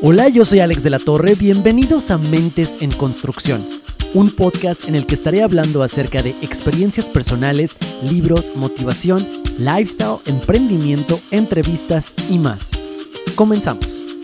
Hola, yo soy Alex de la Torre, bienvenidos a Mentes en Construcción, un podcast en el que estaré hablando acerca de experiencias personales, libros, motivación, lifestyle, emprendimiento, entrevistas y más. Comenzamos.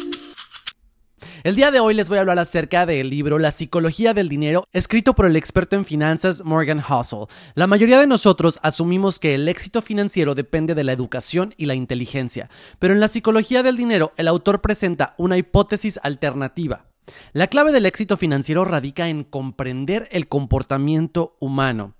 El día de hoy les voy a hablar acerca del libro La psicología del dinero, escrito por el experto en finanzas Morgan Housel. La mayoría de nosotros asumimos que el éxito financiero depende de la educación y la inteligencia, pero en la psicología del dinero el autor presenta una hipótesis alternativa. La clave del éxito financiero radica en comprender el comportamiento humano.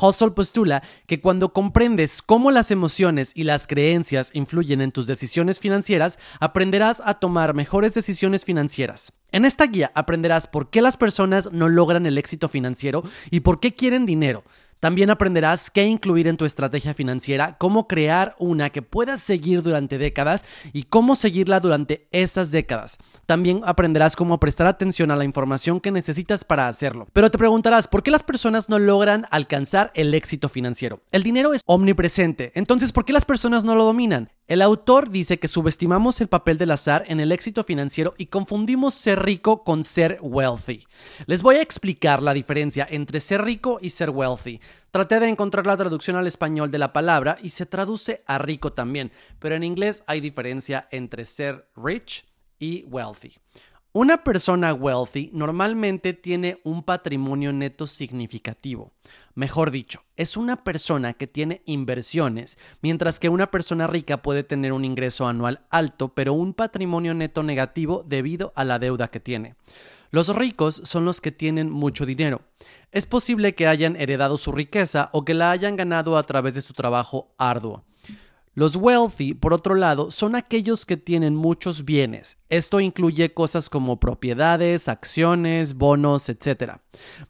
Hustle postula que cuando comprendes cómo las emociones y las creencias influyen en tus decisiones financieras, aprenderás a tomar mejores decisiones financieras. En esta guía aprenderás por qué las personas no logran el éxito financiero y por qué quieren dinero. También aprenderás qué incluir en tu estrategia financiera, cómo crear una que puedas seguir durante décadas y cómo seguirla durante esas décadas. También aprenderás cómo prestar atención a la información que necesitas para hacerlo. Pero te preguntarás, ¿por qué las personas no logran alcanzar el éxito financiero? El dinero es omnipresente, entonces ¿por qué las personas no lo dominan? El autor dice que subestimamos el papel del azar en el éxito financiero y confundimos ser rico con ser wealthy. Les voy a explicar la diferencia entre ser rico y ser wealthy. Traté de encontrar la traducción al español de la palabra y se traduce a rico también, pero en inglés hay diferencia entre ser rich y wealthy. Una persona wealthy normalmente tiene un patrimonio neto significativo. Mejor dicho, es una persona que tiene inversiones, mientras que una persona rica puede tener un ingreso anual alto, pero un patrimonio neto negativo debido a la deuda que tiene. Los ricos son los que tienen mucho dinero. Es posible que hayan heredado su riqueza o que la hayan ganado a través de su trabajo arduo. Los wealthy, por otro lado, son aquellos que tienen muchos bienes. Esto incluye cosas como propiedades, acciones, bonos, etc.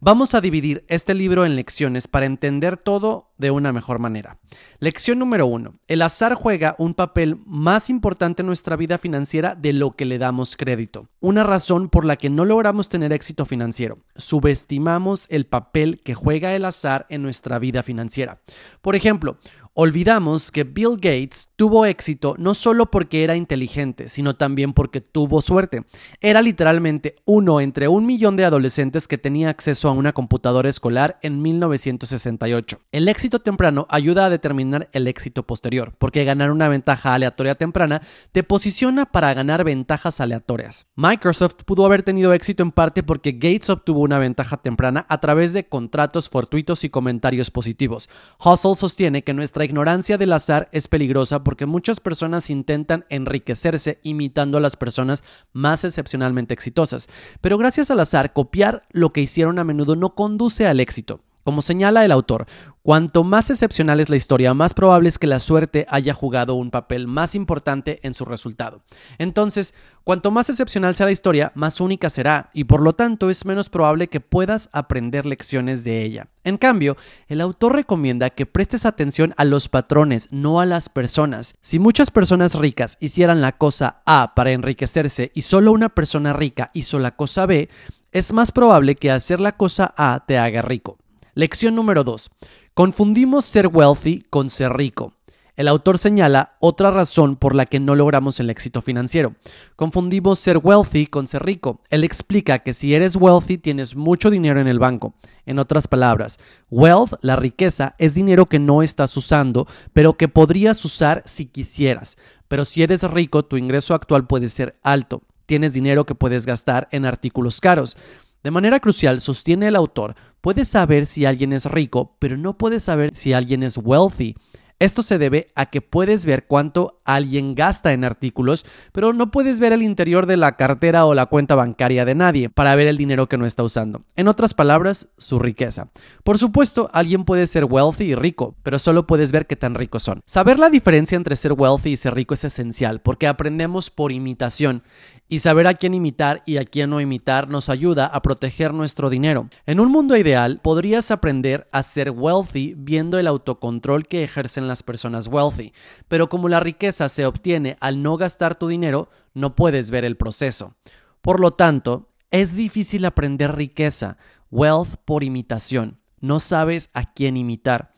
Vamos a dividir este libro en lecciones para entender todo de una mejor manera. Lección número uno. El azar juega un papel más importante en nuestra vida financiera de lo que le damos crédito. Una razón por la que no logramos tener éxito financiero. Subestimamos el papel que juega el azar en nuestra vida financiera. Por ejemplo, Olvidamos que Bill Gates tuvo éxito no solo porque era inteligente, sino también porque tuvo suerte. Era literalmente uno entre un millón de adolescentes que tenía acceso a una computadora escolar en 1968. El éxito temprano ayuda a determinar el éxito posterior, porque ganar una ventaja aleatoria temprana te posiciona para ganar ventajas aleatorias. Microsoft pudo haber tenido éxito en parte porque Gates obtuvo una ventaja temprana a través de contratos fortuitos y comentarios positivos. Hustle sostiene que nuestra ignorancia del azar es peligrosa porque muchas personas intentan enriquecerse imitando a las personas más excepcionalmente exitosas. Pero gracias al azar, copiar lo que hicieron a menudo no conduce al éxito. Como señala el autor, cuanto más excepcional es la historia, más probable es que la suerte haya jugado un papel más importante en su resultado. Entonces, cuanto más excepcional sea la historia, más única será y por lo tanto es menos probable que puedas aprender lecciones de ella. En cambio, el autor recomienda que prestes atención a los patrones, no a las personas. Si muchas personas ricas hicieran la cosa A para enriquecerse y solo una persona rica hizo la cosa B, es más probable que hacer la cosa A te haga rico. Lección número 2. Confundimos ser wealthy con ser rico. El autor señala otra razón por la que no logramos el éxito financiero. Confundimos ser wealthy con ser rico. Él explica que si eres wealthy tienes mucho dinero en el banco. En otras palabras, wealth, la riqueza, es dinero que no estás usando, pero que podrías usar si quisieras. Pero si eres rico, tu ingreso actual puede ser alto. Tienes dinero que puedes gastar en artículos caros. De manera crucial, sostiene el autor, puedes saber si alguien es rico, pero no puedes saber si alguien es wealthy. Esto se debe a que puedes ver cuánto alguien gasta en artículos, pero no puedes ver el interior de la cartera o la cuenta bancaria de nadie para ver el dinero que no está usando. En otras palabras, su riqueza. Por supuesto, alguien puede ser wealthy y rico, pero solo puedes ver qué tan ricos son. Saber la diferencia entre ser wealthy y ser rico es esencial porque aprendemos por imitación y saber a quién imitar y a quién no imitar nos ayuda a proteger nuestro dinero. En un mundo ideal, podrías aprender a ser wealthy viendo el autocontrol que ejercen las personas wealthy, pero como la riqueza se obtiene al no gastar tu dinero, no puedes ver el proceso. Por lo tanto, es difícil aprender riqueza, wealth por imitación. No sabes a quién imitar.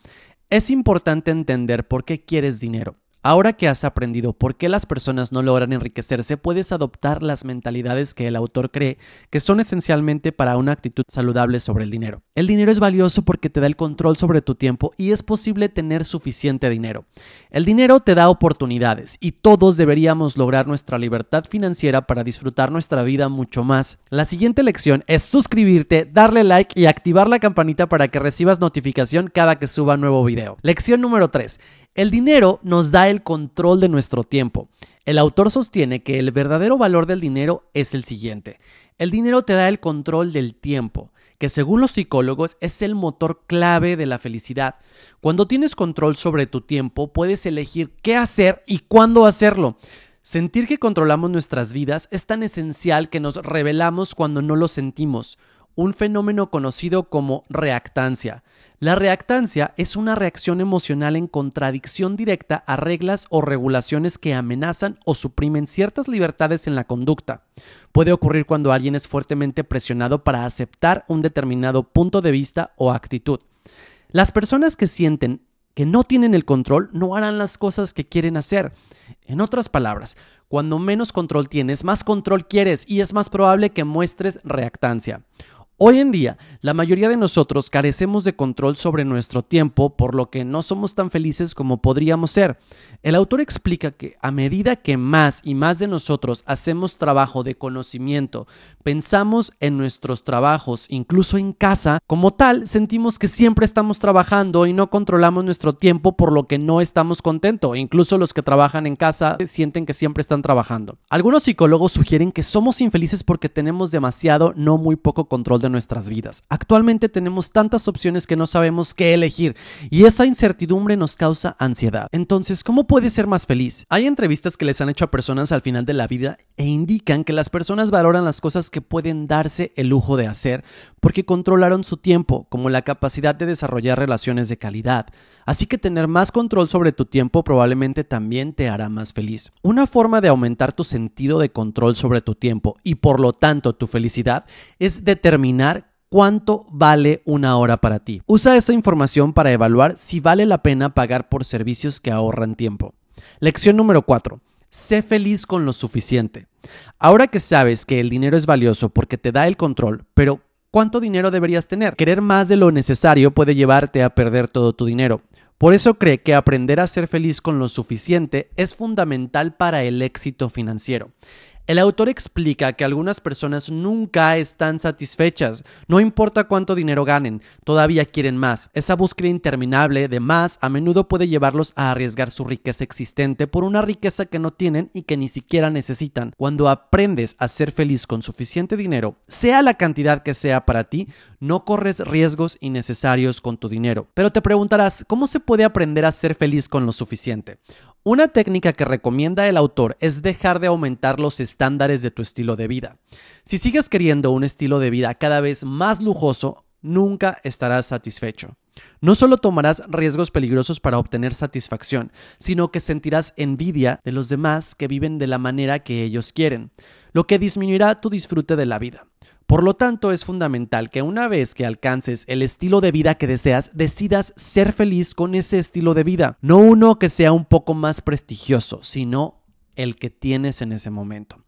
Es importante entender por qué quieres dinero. Ahora que has aprendido por qué las personas no logran enriquecerse, puedes adoptar las mentalidades que el autor cree que son esencialmente para una actitud saludable sobre el dinero. El dinero es valioso porque te da el control sobre tu tiempo y es posible tener suficiente dinero. El dinero te da oportunidades y todos deberíamos lograr nuestra libertad financiera para disfrutar nuestra vida mucho más. La siguiente lección es suscribirte, darle like y activar la campanita para que recibas notificación cada que suba nuevo video. Lección número 3. El dinero nos da el control de nuestro tiempo. El autor sostiene que el verdadero valor del dinero es el siguiente. El dinero te da el control del tiempo, que según los psicólogos es el motor clave de la felicidad. Cuando tienes control sobre tu tiempo, puedes elegir qué hacer y cuándo hacerlo. Sentir que controlamos nuestras vidas es tan esencial que nos revelamos cuando no lo sentimos un fenómeno conocido como reactancia. La reactancia es una reacción emocional en contradicción directa a reglas o regulaciones que amenazan o suprimen ciertas libertades en la conducta. Puede ocurrir cuando alguien es fuertemente presionado para aceptar un determinado punto de vista o actitud. Las personas que sienten que no tienen el control no harán las cosas que quieren hacer. En otras palabras, cuando menos control tienes, más control quieres y es más probable que muestres reactancia. Hoy en día, la mayoría de nosotros carecemos de control sobre nuestro tiempo, por lo que no somos tan felices como podríamos ser. El autor explica que a medida que más y más de nosotros hacemos trabajo de conocimiento, pensamos en nuestros trabajos, incluso en casa, como tal, sentimos que siempre estamos trabajando y no controlamos nuestro tiempo, por lo que no estamos contentos. Incluso los que trabajan en casa sienten que siempre están trabajando. Algunos psicólogos sugieren que somos infelices porque tenemos demasiado, no muy poco control de nuestras vidas. Actualmente tenemos tantas opciones que no sabemos qué elegir y esa incertidumbre nos causa ansiedad. Entonces, ¿cómo puedes ser más feliz? Hay entrevistas que les han hecho a personas al final de la vida e indican que las personas valoran las cosas que pueden darse el lujo de hacer porque controlaron su tiempo, como la capacidad de desarrollar relaciones de calidad. Así que tener más control sobre tu tiempo probablemente también te hará más feliz. Una forma de aumentar tu sentido de control sobre tu tiempo y por lo tanto tu felicidad es determinar cuánto vale una hora para ti. Usa esa información para evaluar si vale la pena pagar por servicios que ahorran tiempo. Lección número 4. Sé feliz con lo suficiente. Ahora que sabes que el dinero es valioso porque te da el control, pero ¿cuánto dinero deberías tener? Querer más de lo necesario puede llevarte a perder todo tu dinero. Por eso cree que aprender a ser feliz con lo suficiente es fundamental para el éxito financiero. El autor explica que algunas personas nunca están satisfechas, no importa cuánto dinero ganen, todavía quieren más. Esa búsqueda interminable de más a menudo puede llevarlos a arriesgar su riqueza existente por una riqueza que no tienen y que ni siquiera necesitan. Cuando aprendes a ser feliz con suficiente dinero, sea la cantidad que sea para ti, no corres riesgos innecesarios con tu dinero. Pero te preguntarás, ¿cómo se puede aprender a ser feliz con lo suficiente? Una técnica que recomienda el autor es dejar de aumentar los estándares de tu estilo de vida. Si sigues queriendo un estilo de vida cada vez más lujoso, nunca estarás satisfecho. No solo tomarás riesgos peligrosos para obtener satisfacción, sino que sentirás envidia de los demás que viven de la manera que ellos quieren, lo que disminuirá tu disfrute de la vida. Por lo tanto, es fundamental que una vez que alcances el estilo de vida que deseas, decidas ser feliz con ese estilo de vida. No uno que sea un poco más prestigioso, sino el que tienes en ese momento.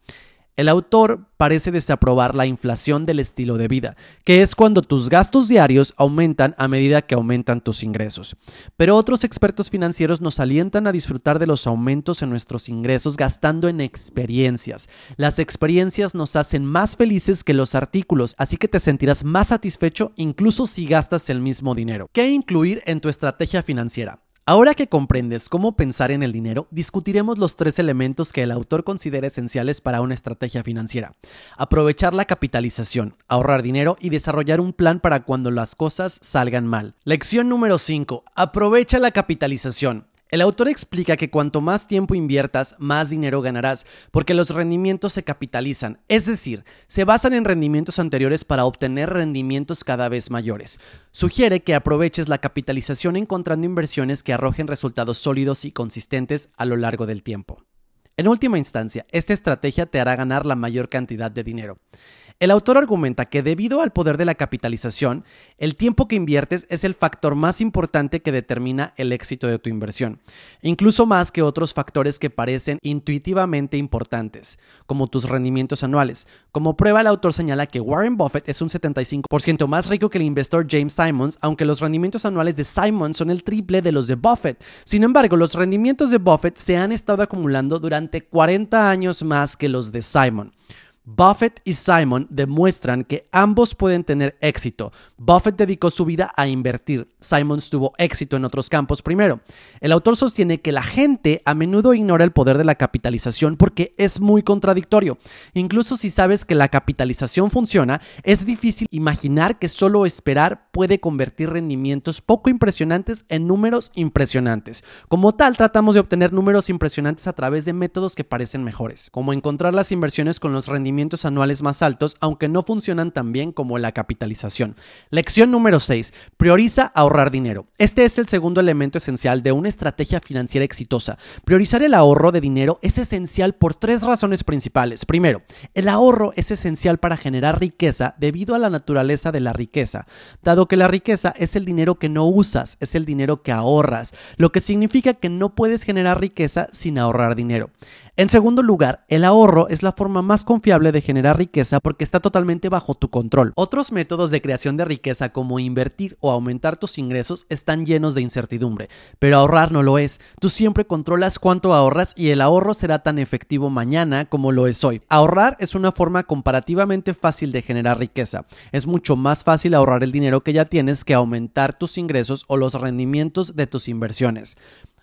El autor parece desaprobar la inflación del estilo de vida, que es cuando tus gastos diarios aumentan a medida que aumentan tus ingresos. Pero otros expertos financieros nos alientan a disfrutar de los aumentos en nuestros ingresos gastando en experiencias. Las experiencias nos hacen más felices que los artículos, así que te sentirás más satisfecho incluso si gastas el mismo dinero. ¿Qué incluir en tu estrategia financiera? Ahora que comprendes cómo pensar en el dinero, discutiremos los tres elementos que el autor considera esenciales para una estrategia financiera. Aprovechar la capitalización, ahorrar dinero y desarrollar un plan para cuando las cosas salgan mal. Lección número 5. Aprovecha la capitalización. El autor explica que cuanto más tiempo inviertas, más dinero ganarás, porque los rendimientos se capitalizan, es decir, se basan en rendimientos anteriores para obtener rendimientos cada vez mayores. Sugiere que aproveches la capitalización encontrando inversiones que arrojen resultados sólidos y consistentes a lo largo del tiempo. En última instancia, esta estrategia te hará ganar la mayor cantidad de dinero. El autor argumenta que debido al poder de la capitalización, el tiempo que inviertes es el factor más importante que determina el éxito de tu inversión, incluso más que otros factores que parecen intuitivamente importantes, como tus rendimientos anuales. Como prueba, el autor señala que Warren Buffett es un 75% más rico que el inversor James Simons, aunque los rendimientos anuales de Simons son el triple de los de Buffett. Sin embargo, los rendimientos de Buffett se han estado acumulando durante 40 años más que los de Simon. Buffett y Simon demuestran que ambos pueden tener éxito. Buffett dedicó su vida a invertir. Simon tuvo éxito en otros campos primero. El autor sostiene que la gente a menudo ignora el poder de la capitalización porque es muy contradictorio. Incluso si sabes que la capitalización funciona, es difícil imaginar que solo esperar puede convertir rendimientos poco impresionantes en números impresionantes. Como tal, tratamos de obtener números impresionantes a través de métodos que parecen mejores, como encontrar las inversiones con los rendimientos anuales más altos, aunque no funcionan tan bien como la capitalización. Lección número 6. Prioriza ahorrar dinero. Este es el segundo elemento esencial de una estrategia financiera exitosa. Priorizar el ahorro de dinero es esencial por tres razones principales. Primero, el ahorro es esencial para generar riqueza debido a la naturaleza de la riqueza, dado que la riqueza es el dinero que no usas, es el dinero que ahorras, lo que significa que no puedes generar riqueza sin ahorrar dinero. En segundo lugar, el ahorro es la forma más confiable de generar riqueza porque está totalmente bajo tu control. Otros métodos de creación de riqueza como invertir o aumentar tus ingresos están llenos de incertidumbre, pero ahorrar no lo es. Tú siempre controlas cuánto ahorras y el ahorro será tan efectivo mañana como lo es hoy. Ahorrar es una forma comparativamente fácil de generar riqueza. Es mucho más fácil ahorrar el dinero que ya tienes que aumentar tus ingresos o los rendimientos de tus inversiones.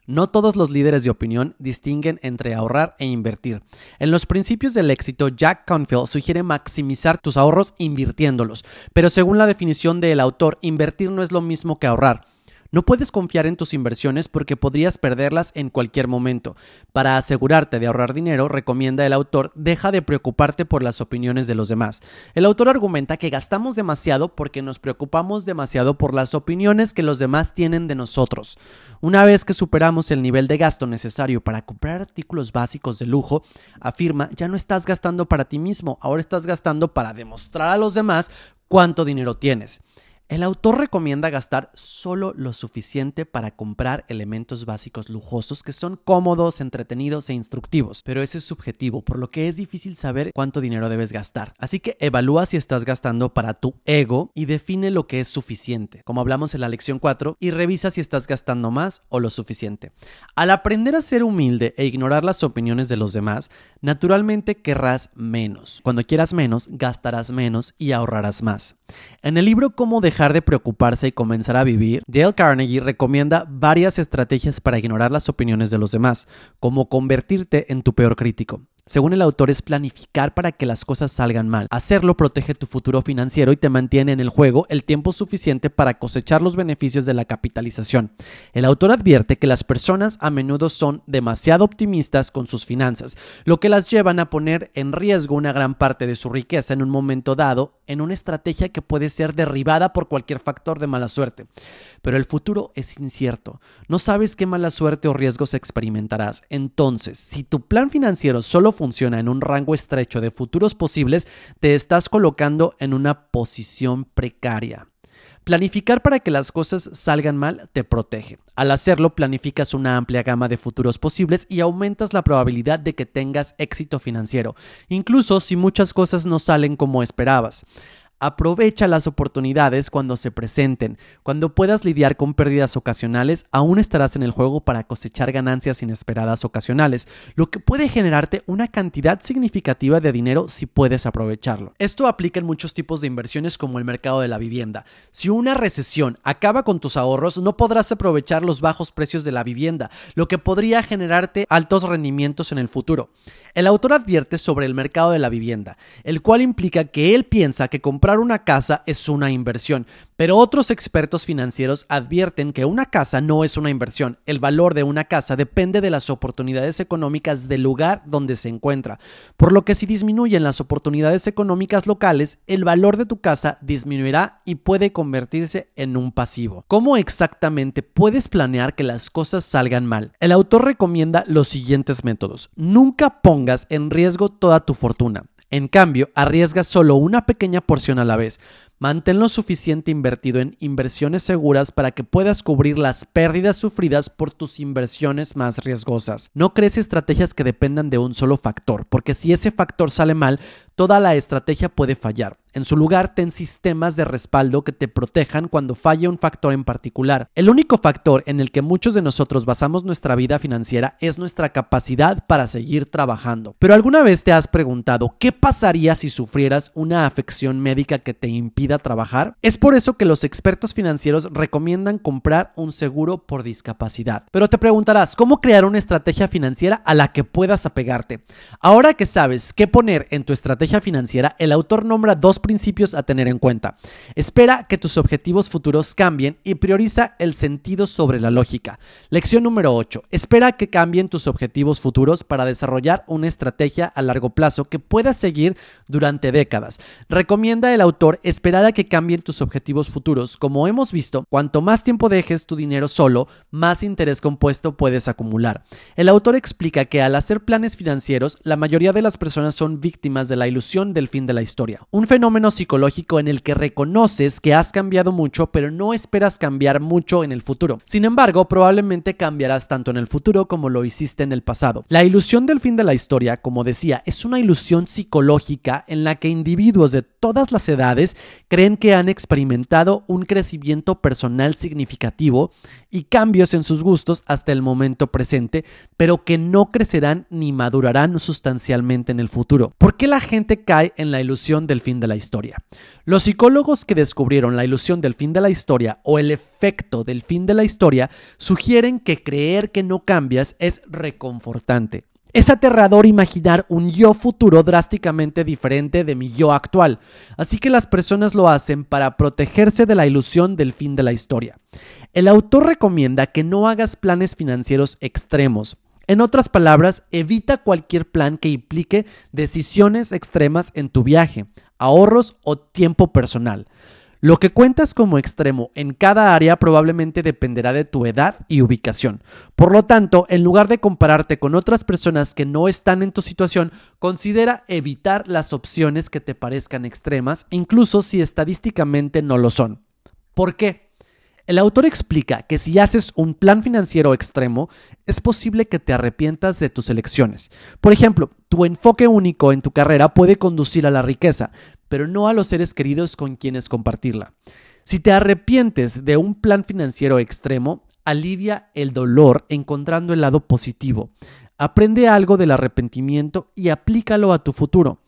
No todos los líderes de opinión distinguen entre ahorrar e invertir. En los principios del éxito, Jack Confield sugiere maximizar tus ahorros invirtiéndolos, pero según la definición del autor, invertir no es lo mismo que ahorrar. No puedes confiar en tus inversiones porque podrías perderlas en cualquier momento. Para asegurarte de ahorrar dinero, recomienda el autor, deja de preocuparte por las opiniones de los demás. El autor argumenta que gastamos demasiado porque nos preocupamos demasiado por las opiniones que los demás tienen de nosotros. Una vez que superamos el nivel de gasto necesario para comprar artículos básicos de lujo, afirma, ya no estás gastando para ti mismo, ahora estás gastando para demostrar a los demás cuánto dinero tienes. El autor recomienda gastar solo lo suficiente para comprar elementos básicos lujosos que son cómodos, entretenidos e instructivos, pero ese es subjetivo, por lo que es difícil saber cuánto dinero debes gastar. Así que evalúa si estás gastando para tu ego y define lo que es suficiente, como hablamos en la lección 4, y revisa si estás gastando más o lo suficiente. Al aprender a ser humilde e ignorar las opiniones de los demás, naturalmente querrás menos. Cuando quieras menos, gastarás menos y ahorrarás más. En el libro Cómo dejar de preocuparse y comenzar a vivir, Dale Carnegie recomienda varias estrategias para ignorar las opiniones de los demás, como convertirte en tu peor crítico. Según el autor, es planificar para que las cosas salgan mal. Hacerlo protege tu futuro financiero y te mantiene en el juego el tiempo suficiente para cosechar los beneficios de la capitalización. El autor advierte que las personas a menudo son demasiado optimistas con sus finanzas, lo que las llevan a poner en riesgo una gran parte de su riqueza en un momento dado en una estrategia que puede ser derribada por cualquier factor de mala suerte. Pero el futuro es incierto. No sabes qué mala suerte o riesgos experimentarás. Entonces, si tu plan financiero solo funciona en un rango estrecho de futuros posibles, te estás colocando en una posición precaria. Planificar para que las cosas salgan mal te protege. Al hacerlo, planificas una amplia gama de futuros posibles y aumentas la probabilidad de que tengas éxito financiero, incluso si muchas cosas no salen como esperabas. Aprovecha las oportunidades cuando se presenten. Cuando puedas lidiar con pérdidas ocasionales, aún estarás en el juego para cosechar ganancias inesperadas ocasionales, lo que puede generarte una cantidad significativa de dinero si puedes aprovecharlo. Esto aplica en muchos tipos de inversiones como el mercado de la vivienda. Si una recesión acaba con tus ahorros, no podrás aprovechar los bajos precios de la vivienda, lo que podría generarte altos rendimientos en el futuro. El autor advierte sobre el mercado de la vivienda, el cual implica que él piensa que comprar una casa es una inversión, pero otros expertos financieros advierten que una casa no es una inversión. El valor de una casa depende de las oportunidades económicas del lugar donde se encuentra. Por lo que si disminuyen las oportunidades económicas locales, el valor de tu casa disminuirá y puede convertirse en un pasivo. ¿Cómo exactamente puedes planear que las cosas salgan mal? El autor recomienda los siguientes métodos. Nunca pongas en riesgo toda tu fortuna. En cambio, arriesgas solo una pequeña porción a la vez. Mantén lo suficiente invertido en inversiones seguras para que puedas cubrir las pérdidas sufridas por tus inversiones más riesgosas. No crees estrategias que dependan de un solo factor, porque si ese factor sale mal, toda la estrategia puede fallar. En su lugar, ten sistemas de respaldo que te protejan cuando falle un factor en particular. El único factor en el que muchos de nosotros basamos nuestra vida financiera es nuestra capacidad para seguir trabajando. Pero alguna vez te has preguntado, ¿qué pasaría si sufrieras una afección médica que te impida trabajar? Es por eso que los expertos financieros recomiendan comprar un seguro por discapacidad. Pero te preguntarás, ¿cómo crear una estrategia financiera a la que puedas apegarte? Ahora que sabes qué poner en tu estrategia financiera, el autor nombra dos principios a tener en cuenta. Espera que tus objetivos futuros cambien y prioriza el sentido sobre la lógica. Lección número 8. Espera que cambien tus objetivos futuros para desarrollar una estrategia a largo plazo que puedas seguir durante décadas. Recomienda el autor esperar a que cambien tus objetivos futuros. Como hemos visto, cuanto más tiempo dejes tu dinero solo, más interés compuesto puedes acumular. El autor explica que al hacer planes financieros, la mayoría de las personas son víctimas de la ilusión del fin de la historia. Un fenómeno psicológico en el que reconoces que has cambiado mucho, pero no esperas cambiar mucho en el futuro. Sin embargo, probablemente cambiarás tanto en el futuro como lo hiciste en el pasado. La ilusión del fin de la historia, como decía, es una ilusión psicológica en la que individuos de todas las edades creen que han experimentado un crecimiento personal significativo y cambios en sus gustos hasta el momento presente, pero que no crecerán ni madurarán sustancialmente en el futuro. ¿Por qué la gente cae en la ilusión del fin de la historia? Los psicólogos que descubrieron la ilusión del fin de la historia o el efecto del fin de la historia sugieren que creer que no cambias es reconfortante. Es aterrador imaginar un yo futuro drásticamente diferente de mi yo actual, así que las personas lo hacen para protegerse de la ilusión del fin de la historia. El autor recomienda que no hagas planes financieros extremos. En otras palabras, evita cualquier plan que implique decisiones extremas en tu viaje, ahorros o tiempo personal. Lo que cuentas como extremo en cada área probablemente dependerá de tu edad y ubicación. Por lo tanto, en lugar de compararte con otras personas que no están en tu situación, considera evitar las opciones que te parezcan extremas, incluso si estadísticamente no lo son. ¿Por qué? El autor explica que si haces un plan financiero extremo, es posible que te arrepientas de tus elecciones. Por ejemplo, tu enfoque único en tu carrera puede conducir a la riqueza, pero no a los seres queridos con quienes compartirla. Si te arrepientes de un plan financiero extremo, alivia el dolor encontrando el lado positivo. Aprende algo del arrepentimiento y aplícalo a tu futuro.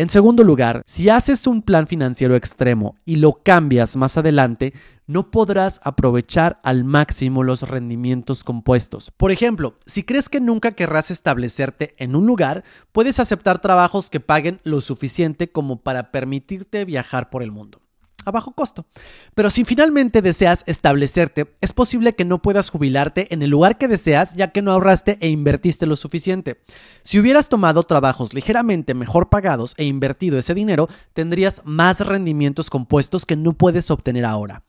En segundo lugar, si haces un plan financiero extremo y lo cambias más adelante, no podrás aprovechar al máximo los rendimientos compuestos. Por ejemplo, si crees que nunca querrás establecerte en un lugar, puedes aceptar trabajos que paguen lo suficiente como para permitirte viajar por el mundo a bajo costo. Pero si finalmente deseas establecerte, es posible que no puedas jubilarte en el lugar que deseas ya que no ahorraste e invertiste lo suficiente. Si hubieras tomado trabajos ligeramente mejor pagados e invertido ese dinero, tendrías más rendimientos compuestos que no puedes obtener ahora.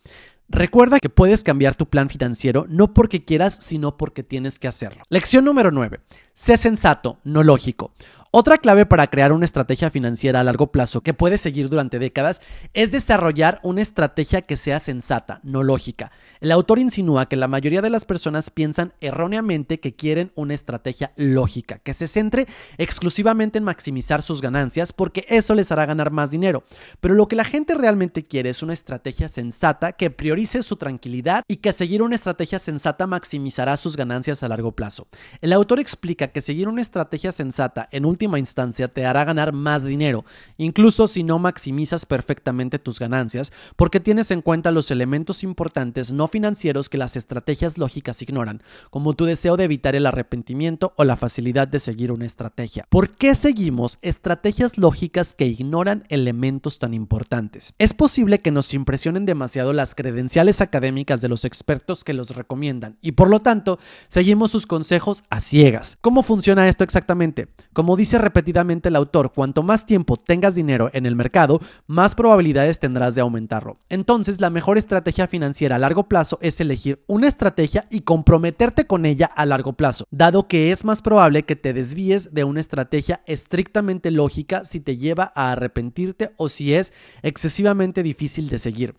Recuerda que puedes cambiar tu plan financiero no porque quieras, sino porque tienes que hacerlo. Lección número 9. Sé sensato, no lógico. Otra clave para crear una estrategia financiera a largo plazo que puede seguir durante décadas es desarrollar una estrategia que sea sensata, no lógica. El autor insinúa que la mayoría de las personas piensan erróneamente que quieren una estrategia lógica, que se centre exclusivamente en maximizar sus ganancias porque eso les hará ganar más dinero. Pero lo que la gente realmente quiere es una estrategia sensata que priorice su tranquilidad y que seguir una estrategia sensata maximizará sus ganancias a largo plazo. El autor explica que seguir una estrategia sensata en un instancia te hará ganar más dinero, incluso si no maximizas perfectamente tus ganancias, porque tienes en cuenta los elementos importantes no financieros que las estrategias lógicas ignoran, como tu deseo de evitar el arrepentimiento o la facilidad de seguir una estrategia. ¿Por qué seguimos estrategias lógicas que ignoran elementos tan importantes? Es posible que nos impresionen demasiado las credenciales académicas de los expertos que los recomiendan y por lo tanto seguimos sus consejos a ciegas. ¿Cómo funciona esto exactamente? Como dice dice repetidamente el autor, cuanto más tiempo tengas dinero en el mercado, más probabilidades tendrás de aumentarlo. Entonces, la mejor estrategia financiera a largo plazo es elegir una estrategia y comprometerte con ella a largo plazo, dado que es más probable que te desvíes de una estrategia estrictamente lógica si te lleva a arrepentirte o si es excesivamente difícil de seguir.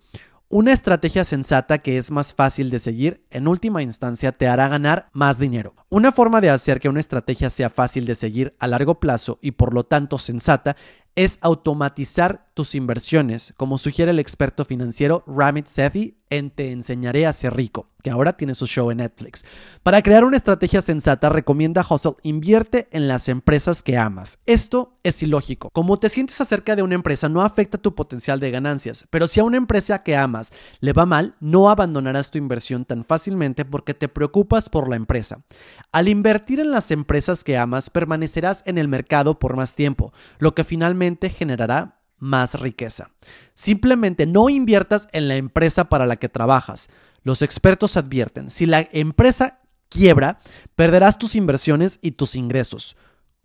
Una estrategia sensata que es más fácil de seguir, en última instancia, te hará ganar más dinero. Una forma de hacer que una estrategia sea fácil de seguir a largo plazo y por lo tanto sensata es automatizar tus inversiones, como sugiere el experto financiero Ramit Sethi en Te enseñaré a ser rico, que ahora tiene su show en Netflix. Para crear una estrategia sensata, recomienda Hustle invierte en las empresas que amas. Esto es ilógico. Como te sientes acerca de una empresa no afecta tu potencial de ganancias, pero si a una empresa que amas le va mal, no abandonarás tu inversión tan fácilmente porque te preocupas por la empresa. Al invertir en las empresas que amas, permanecerás en el mercado por más tiempo, lo que finalmente generará más riqueza. Simplemente no inviertas en la empresa para la que trabajas. Los expertos advierten, si la empresa quiebra, perderás tus inversiones y tus ingresos.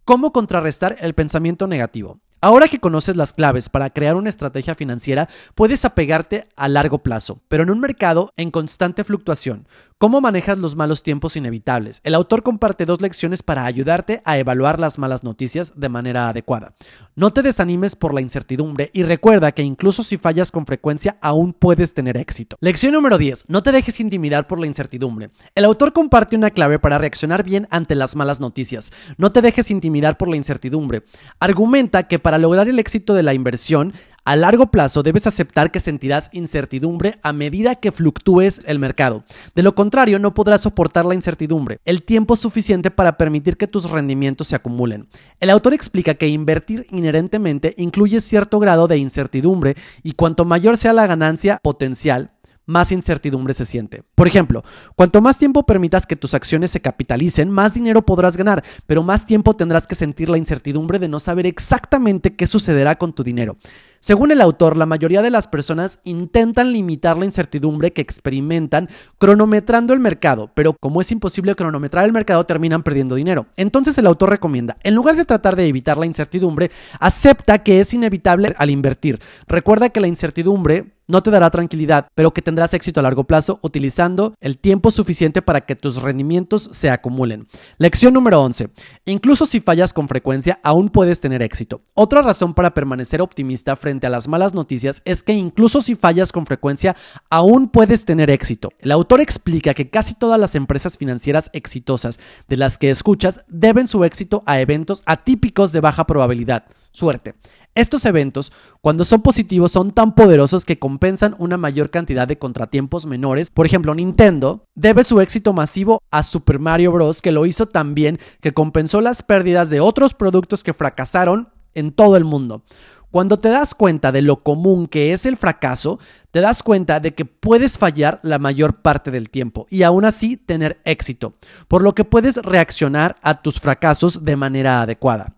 ¿Cómo contrarrestar el pensamiento negativo? Ahora que conoces las claves para crear una estrategia financiera, puedes apegarte a largo plazo, pero en un mercado en constante fluctuación. ¿Cómo manejas los malos tiempos inevitables? El autor comparte dos lecciones para ayudarte a evaluar las malas noticias de manera adecuada. No te desanimes por la incertidumbre y recuerda que incluso si fallas con frecuencia aún puedes tener éxito. Lección número 10. No te dejes intimidar por la incertidumbre. El autor comparte una clave para reaccionar bien ante las malas noticias. No te dejes intimidar por la incertidumbre. Argumenta que para lograr el éxito de la inversión, a largo plazo debes aceptar que sentirás incertidumbre a medida que fluctúes el mercado. De lo contrario, no podrás soportar la incertidumbre, el tiempo suficiente para permitir que tus rendimientos se acumulen. El autor explica que invertir inherentemente incluye cierto grado de incertidumbre y cuanto mayor sea la ganancia potencial, más incertidumbre se siente. Por ejemplo, cuanto más tiempo permitas que tus acciones se capitalicen, más dinero podrás ganar, pero más tiempo tendrás que sentir la incertidumbre de no saber exactamente qué sucederá con tu dinero. Según el autor, la mayoría de las personas intentan limitar la incertidumbre que experimentan cronometrando el mercado, pero como es imposible cronometrar el mercado, terminan perdiendo dinero. Entonces el autor recomienda, en lugar de tratar de evitar la incertidumbre, acepta que es inevitable al invertir. Recuerda que la incertidumbre no te dará tranquilidad, pero que tendrás éxito a largo plazo utilizando el tiempo suficiente para que tus rendimientos se acumulen. Lección número 11. Incluso si fallas con frecuencia, aún puedes tener éxito. Otra razón para permanecer optimista frente a las malas noticias es que incluso si fallas con frecuencia, aún puedes tener éxito. El autor explica que casi todas las empresas financieras exitosas de las que escuchas deben su éxito a eventos atípicos de baja probabilidad. Suerte. Estos eventos, cuando son positivos, son tan poderosos que compensan una mayor cantidad de contratiempos menores. Por ejemplo, Nintendo debe su éxito masivo a Super Mario Bros., que lo hizo tan bien que compensó las pérdidas de otros productos que fracasaron en todo el mundo. Cuando te das cuenta de lo común que es el fracaso, te das cuenta de que puedes fallar la mayor parte del tiempo y aún así tener éxito, por lo que puedes reaccionar a tus fracasos de manera adecuada.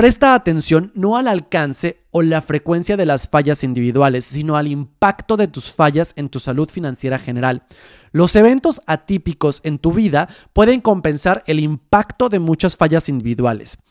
Presta atención no al alcance o la frecuencia de las fallas individuales, sino al impacto de tus fallas en tu salud financiera general. Los eventos atípicos en tu vida pueden compensar el impacto de muchas fallas individuales.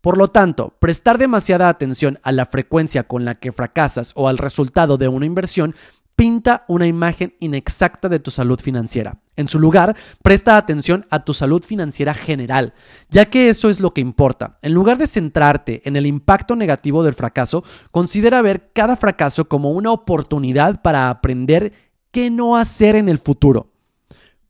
Por lo tanto, prestar demasiada atención a la frecuencia con la que fracasas o al resultado de una inversión pinta una imagen inexacta de tu salud financiera. En su lugar, presta atención a tu salud financiera general, ya que eso es lo que importa. En lugar de centrarte en el impacto negativo del fracaso, considera ver cada fracaso como una oportunidad para aprender qué no hacer en el futuro.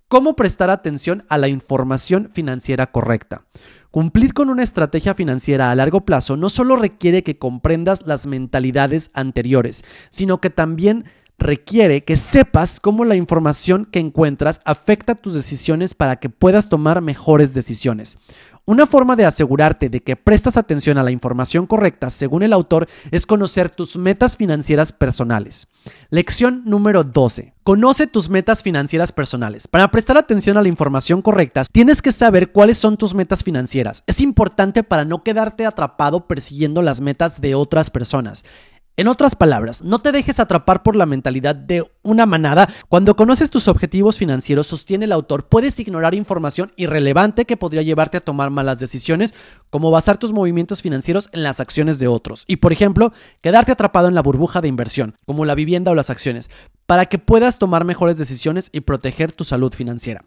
¿Cómo prestar atención a la información financiera correcta? Cumplir con una estrategia financiera a largo plazo no solo requiere que comprendas las mentalidades anteriores, sino que también requiere que sepas cómo la información que encuentras afecta tus decisiones para que puedas tomar mejores decisiones. Una forma de asegurarte de que prestas atención a la información correcta, según el autor, es conocer tus metas financieras personales. Lección número 12. Conoce tus metas financieras personales. Para prestar atención a la información correcta, tienes que saber cuáles son tus metas financieras. Es importante para no quedarte atrapado persiguiendo las metas de otras personas. En otras palabras, no te dejes atrapar por la mentalidad de una manada. Cuando conoces tus objetivos financieros, sostiene el autor, puedes ignorar información irrelevante que podría llevarte a tomar malas decisiones, como basar tus movimientos financieros en las acciones de otros. Y por ejemplo, quedarte atrapado en la burbuja de inversión, como la vivienda o las acciones, para que puedas tomar mejores decisiones y proteger tu salud financiera.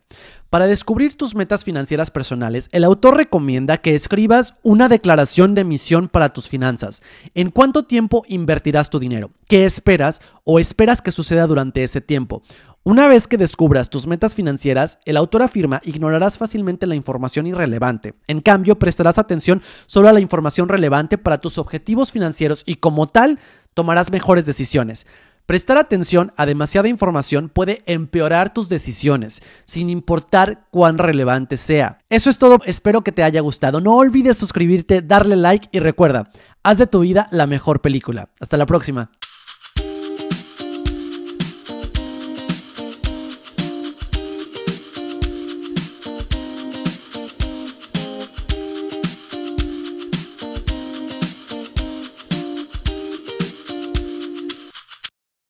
Para descubrir tus metas financieras personales, el autor recomienda que escribas una declaración de misión para tus finanzas. ¿En cuánto tiempo invertirás tu dinero? ¿Qué esperas o esperas que suceda durante ese tiempo? Una vez que descubras tus metas financieras, el autor afirma ignorarás fácilmente la información irrelevante. En cambio, prestarás atención solo a la información relevante para tus objetivos financieros y como tal, tomarás mejores decisiones. Prestar atención a demasiada información puede empeorar tus decisiones, sin importar cuán relevante sea. Eso es todo, espero que te haya gustado. No olvides suscribirte, darle like y recuerda, haz de tu vida la mejor película. Hasta la próxima.